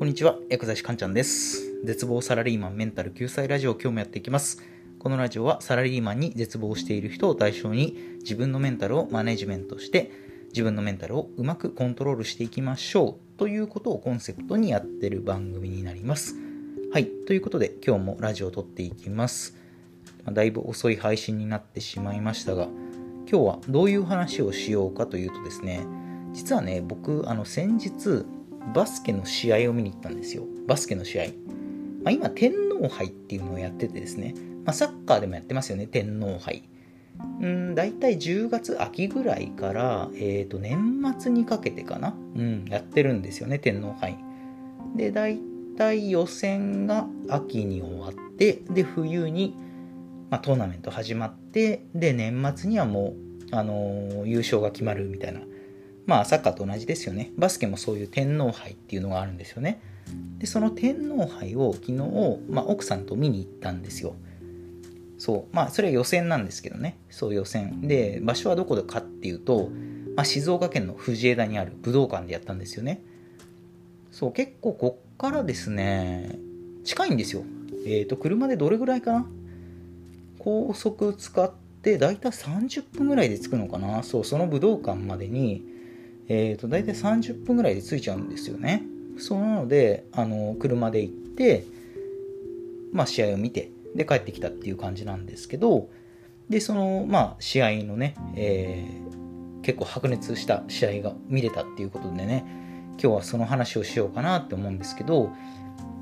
こんにちは、薬剤師かんちゃんです。絶望サラリーマンメンタル救済ラジオ今日もやっていきます。このラジオはサラリーマンに絶望している人を対象に自分のメンタルをマネジメントして自分のメンタルをうまくコントロールしていきましょうということをコンセプトにやってる番組になります。はい、ということで今日もラジオを撮っていきます。だいぶ遅い配信になってしまいましたが今日はどういう話をしようかというとですね実はね僕あの先日バスケの試合を見に行ったんですよ。バスケの試合、まあ、今天皇杯っていうのをやっててですね、まあ、サッカーでもやってますよね。天皇杯。うん大体10月秋ぐらいから、えー、と年末にかけてかな、うん、やってるんですよね天皇杯。で大体予選が秋に終わってで冬に、まあ、トーナメント始まってで年末にはもう、あのー優勝が決まるみたいな。まあサッカーと同じですよね。バスケもそういう天皇杯っていうのがあるんですよね。で、その天皇杯を昨日、まあ、奥さんと見に行ったんですよ。そう。まあそれは予選なんですけどね。そう予選。で、場所はどこでかっていうと、まあ、静岡県の藤枝にある武道館でやったんですよね。そう、結構こっからですね、近いんですよ。えっ、と、車でどれぐらいかな？高速使って大体30分ぐらいで着くのかなそう、その武道館までに、えー、と大体30分ぐらいで着いちゃうんですよね。そうなのであの車で行って、まあ、試合を見てで帰ってきたっていう感じなんですけどでその、まあ、試合のね、えー結構白熱した試合が見れたっていうことでね今日はその話をしようかなって思うんですけど、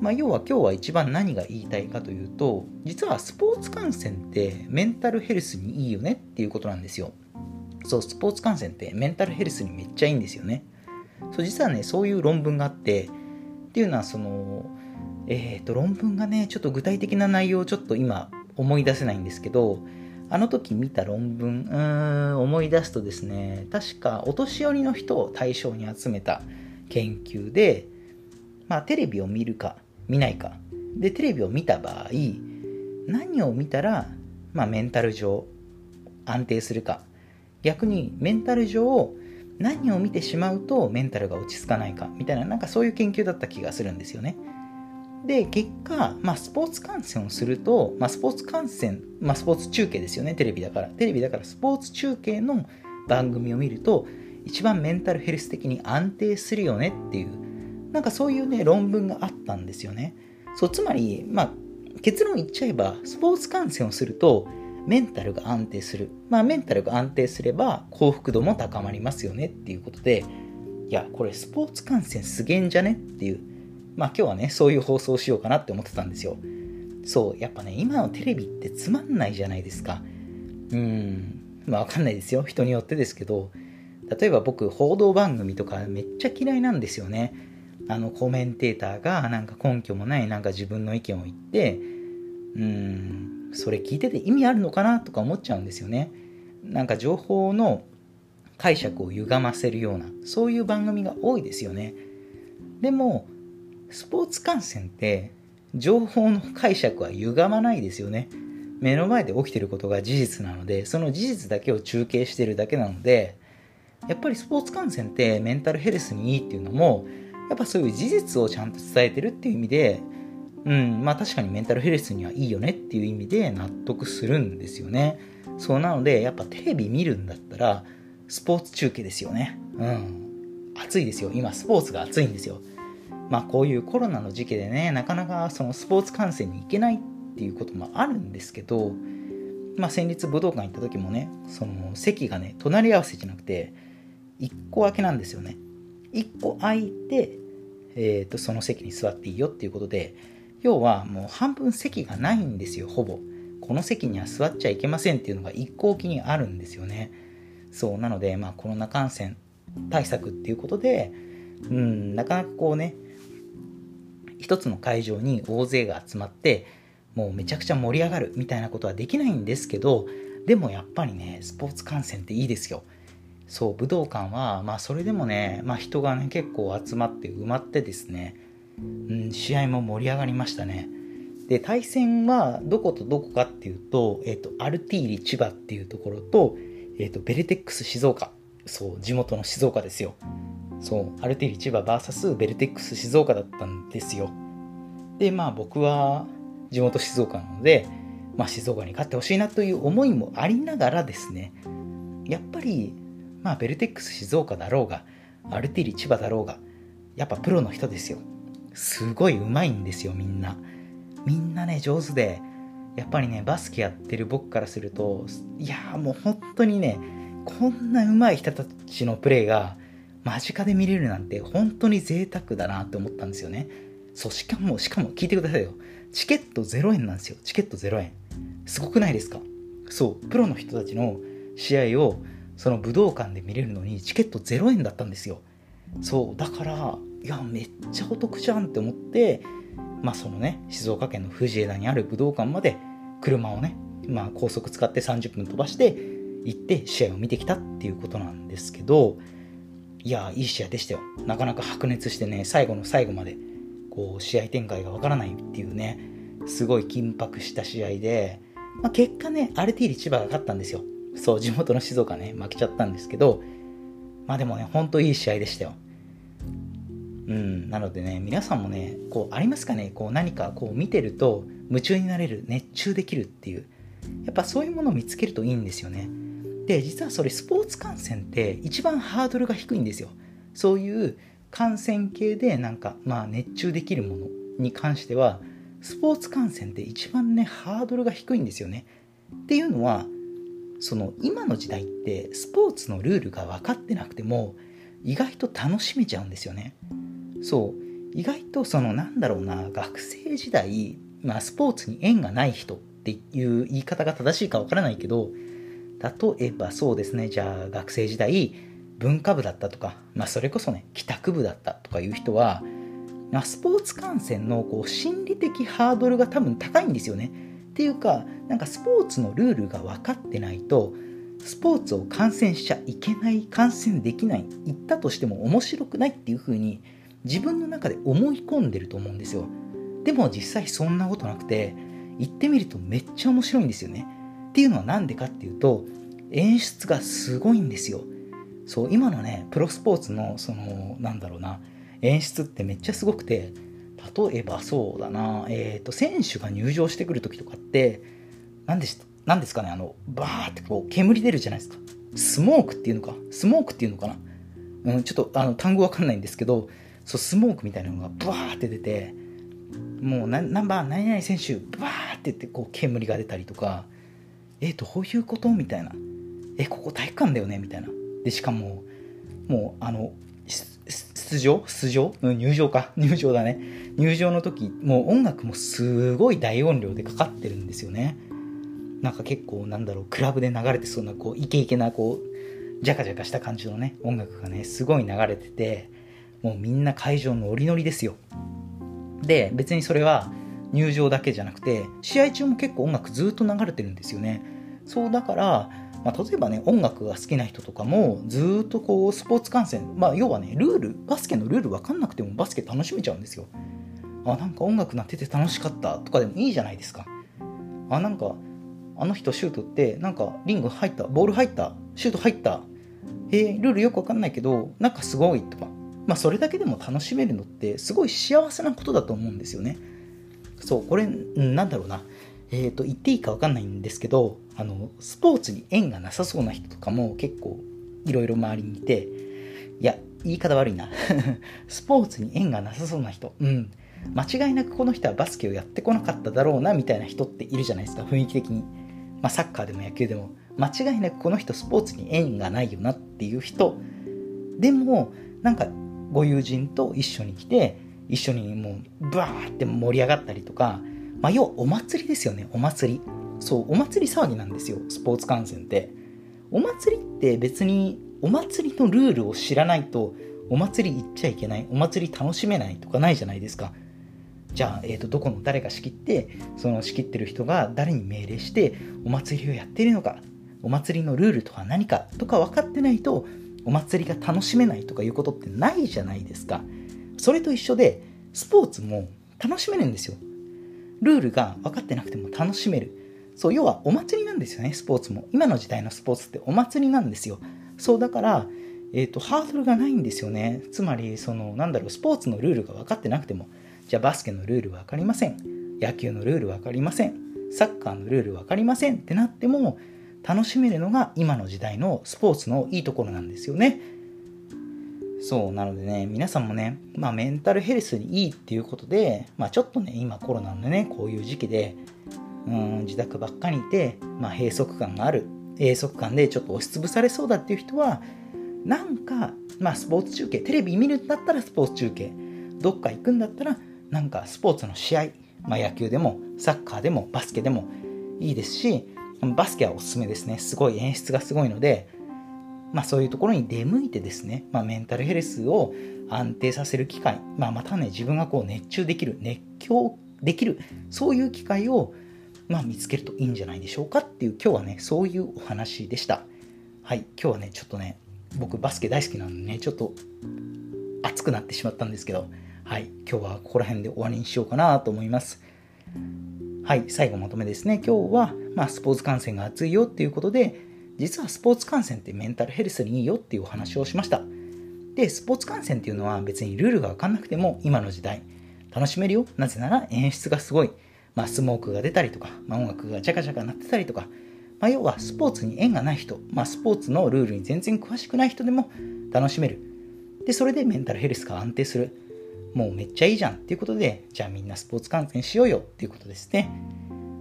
まあ、要は今日は一番何が言いたいかというと実はスポーツ観戦ってメンタルヘルスにいいよねっていうことなんですよ。そう、スポーツ観戦ってメンタルヘルスにめっちゃいいんですよね。そう、実はね、そういう論文があって、っていうのはその、えっ、と、論文がね、ちょっと具体的な内容をちょっと今思い出せないんですけど、あの時見た論文、うん、思い出すとですね、確かお年寄りの人を対象に集めた研究で、まあ、テレビを見るか、見ないか。で、テレビを見た場合、何を見たら、まあ、メンタル上安定するか。逆にメンタル上何を見てしまうとメンタルが落ち着かないかみたいななんかそういう研究だった気がするんですよね。で結果、まあ、スポーツ観戦をすると、まあ、スポーツ観戦、まあ、スポーツ中継ですよねテレビだからテレビだからスポーツ中継の番組を見ると一番メンタルヘルス的に安定するよねっていうなんかそういうね論文があったんですよね。そうつまり、まあ、結論言っちゃえばスポーツ観戦をするとメンタルが安定する。まあメンタルが安定すれば幸福度も高まりますよねっていうことで、いや、これスポーツ観戦すげえんじゃね？っていう、まあ今日はね、そういう放送をしようかなって思ってたんですよ。そう、やっぱね、今のテレビってつまんないじゃないですか。うん、まあわかんないですよ。人によってですけど、例えば僕、報道番組とかめっちゃ嫌いなんですよね。あのコメンテーターがなんか根拠もないなんか自分の意見を言って、うん、それ聞いてて意味あるのかなとか思っちゃうんですよね。なんか情報の解釈を歪ませるようなそういう番組が多いですよね。でもスポーツ観戦って情報の解釈は歪まないですよね。目の前で起きてることが事実なのでその事実だけを中継してるだけなのでやっぱりスポーツ観戦ってメンタルヘルスにいいっていうのもやっぱそういう事実をちゃんと伝えてるっていう意味でうん、まあ確かにメンタルヘルスにはいいよねっていう意味で納得するんですよね。そうなので、やっぱテレビ見るんだったら、スポーツ中継ですよね。うん。暑いですよ。今、スポーツが暑いんですよ。まあこういうコロナの時期でね、なかなかそのスポーツ観戦に行けないっていうこともあるんですけど、まあ先日武道館行った時もね、その席がね、隣り合わせじゃなくて、1個空けなんですよね。1個空いて、えっ、と、その席に座っていいよっていうことで、要はもう半分席がないんですよほぼ。この席には座っちゃいけませんっていうのが一向きにあるんですよね。そうなのでまあコロナ感染対策っていうことでうんなかなかこうね一つの会場に大勢が集まってもうめちゃくちゃ盛り上がるみたいなことはできないんですけどでもやっぱりねスポーツ観戦っていいですよ。そう武道館はまあそれでもね、まあ、人がね結構集まって埋まってですねうん、試合も盛り上がりましたね。で、対戦はどことどこかっていうと、えっ、と、アルティーリ千葉っていうところと、えっ、と、ベルテックス静岡。そう、地元の静岡ですよ。そうアルティーリ千葉 VS ベルテックス静岡だったんですよでまあ僕は地元静岡なので、まあ、静岡に勝ってほしいなという思いもありながらですねやっぱり、まあ、ベルテックス静岡だろうがアルティーリ千葉だろうがやっぱプロの人ですよすごい上手いんですよみんな。みんなね上手でやっぱりねバスケやってる僕からするといやもう本当にねこんな上手い人たちのプレーが間近で見れるなんて本当に贅沢だなって思ったんですよね。そうしかもしかも聞いてくださいよ。チケット0円なんですよ。チケット0円。すごくないですか？そうプロの人たちの試合をその武道館で見れるのにチケット0円だったんですよ。そうだからいやめっちゃお得じゃんって思ってまあそのね静岡県の藤枝にある武道館まで車をねまあ高速使って30分飛ばして行って試合を見てきたっていうことなんですけどいやいい試合でしたよ。なかなか白熱してね最後の最後までこう試合展開がわからないっていうねすごい緊迫した試合で、まあ、結果ねアルティーリ千葉が勝ったんですよ。そう地元の静岡ね負けちゃったんですけどまあでもねほんといい試合でしたよ。うん、なのでね、皆さんもね、こう、ありますかね、こう、何かこう見てると夢中になれる、熱中できるっていう、やっぱそういうものを見つけるといいんですよね。で、実はそれ、スポーツ観戦って一番ハードルが低いんですよ。そういう観戦系で、なんか、まあ、熱中できるものに関しては、スポーツ観戦って一番ね、ハードルが低いんですよね。っていうのは、その今の時代ってスポーツのルールが分かってなくても意外と楽しめちゃうんですよね。そう。意外とそのなんだろうな学生時代、まあ、スポーツに縁がない人っていう言い方が正しいかわからないけど例えばそうですねじゃあ学生時代文化部だったとか、まあ、それこそね帰宅部だったとかいう人は、まあ、スポーツ観戦のこう心理的ハードルが多分高いんですよね。っていうかなんかスポーツのルールが分かってないとスポーツを観戦しちゃいけない観戦できない行ったとしても面白くないっていう風に自分の中で思い込んでると思うんですよ。でも実際そんなことなくて行ってみるとめっちゃ面白いんですよね。っていうのは何でかっていうと演出がすごいんですよ。そう今のねプロスポーツのそのなんだろうな演出ってめっちゃすごくて例えばそうだなえっ、ー、と選手が入場してくる時とかって何で何ですかねあのバーってこう煙出るじゃないですか。スモークっていうのかスモークっていうのかな。うん、ちょっとあの単語わかんないんですけどそうスモークみたいなのがブワーって出てもう何番何々選手ブワーって言ってこう煙が出たりとかえどういうこと？みたいな。えここ体育館だよね？みたいな。でしかももうあの出場？出場、うん、入場か。入場だね。入場の時もう音楽もすごい大音量でかかってるんですよね。なんか結構なんだろうクラブで流れてそうなこうイケイケなこうジャカジャカした感じのね音楽がねすごい流れててもうみんな会場ノリノリですよ。で、別にそれは入場だけじゃなくて、試合中も結構音楽ずっと流れてるんですよね。そうだから、まあ、例えばね、音楽が好きな人とかも、ずっとこう、スポーツ観戦、まあ、要はね、ルール、バスケのルール分かんなくてもバスケ楽しめちゃうんですよ。あ、なんか音楽鳴ってて楽しかったとかでもいいじゃないですか。あ、なんか、あの人シュートって、なんかリング入った、ボール入った、シュート入った、えー、ルールよくわかんないけど、なんかすごいとか、まあ、それだけでも楽しめるのってすごい幸せなことだと思うんですよね。そう、これ、なんだろうな。えっ、ー、と、言っていいかわかんないんですけど、あの、スポーツに縁がなさそうな人とかも結構いろいろ周りにいて、いや、言い方悪いな。スポーツに縁がなさそうな人。うん。間違いなくこの人はバスケをやってこなかっただろうな、みたいな人っているじゃないですか、雰囲気的に。まあ、サッカーでも野球でも。間違いなくこの人スポーツに縁がないよなっていう人。でも、なんかご友人と一緒に来て一緒にもうブワーって盛り上がったりとか、まあ、要はお祭りですよねお祭り。そうお祭り騒ぎなんですよスポーツ観戦って。お祭りって別にお祭りのルールを知らないとお祭り行っちゃいけないお祭り楽しめないとかないじゃないですか。じゃあ、えーと、どこの誰が仕切ってその仕切ってる人が誰に命令してお祭りをやってるのかお祭りのルールとは何かとか分かってないとお祭りが楽しめないとかいうことってないじゃないですか。それと一緒で、スポーツも楽しめるんですよ。ルールが分かってなくても楽しめる。そう、要はお祭りなんですよね、スポーツも。今の時代のスポーツってお祭りなんですよ。そう、だから、えーと、ハードルがないんですよねつまりそのなんだろうスポーツのルールが分かってなくてもじゃあバスケのルール分かりません野球のルール分かりませんサッカーのルール分かりませんってなっても楽しめるのが今の時代のスポーツのいいところなんですよね。そうなのでね皆さんもね、まあ、メンタルヘルスにいいっていうことで、まあ、ちょっとね今コロナのねこういう時期でうん自宅ばっかりいて、まあ、閉塞感がある閉塞感でちょっと押しつぶされそうだっていう人はなんか、まあ、スポーツ中継テレビ見るんだったらスポーツ中継どっか行くんだったらなんかスポーツの試合、まあ、野球でもサッカーでもバスケでもいいですしバスケはおすすめですね。すごい演出がすごいので、まあ、そういうところに出向いてですね、まあ、メンタルヘルスを安定させる機会、まあ、またね自分がこう熱中できる熱狂できるそういう機会をまあ、見つけるといいんじゃないでしょうかっていう今日はねそういうお話でした。はい今日はねちょっとね僕バスケ大好きなんでねちょっと熱くなってしまったんですけどはい今日はここら辺で終わりにしようかなと思います。はい最後まとめですね。今日は、まあ、スポーツ観戦が熱いよっていうことで実はスポーツ観戦ってメンタルヘルスにいいよっていうお話をしました。でスポーツ観戦っていうのは別にルールが分かんなくても今の時代楽しめるよ。なぜなら演出がすごい。まあ、スモークが出たりとか、まあ、音楽がジャカジャカ鳴ってたりとか、まあ、要はスポーツに縁がない人、まあ、スポーツのルールに全然詳しくない人でも楽しめる。で、それでメンタルヘルスが安定する。もうめっちゃいいじゃんっていうことで、じゃあみんなスポーツ観戦しようよっていうことですね。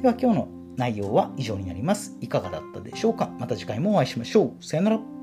では今日の内容は以上になります。いかがだったでしょうか？また次回もお会いしましょう。さよなら。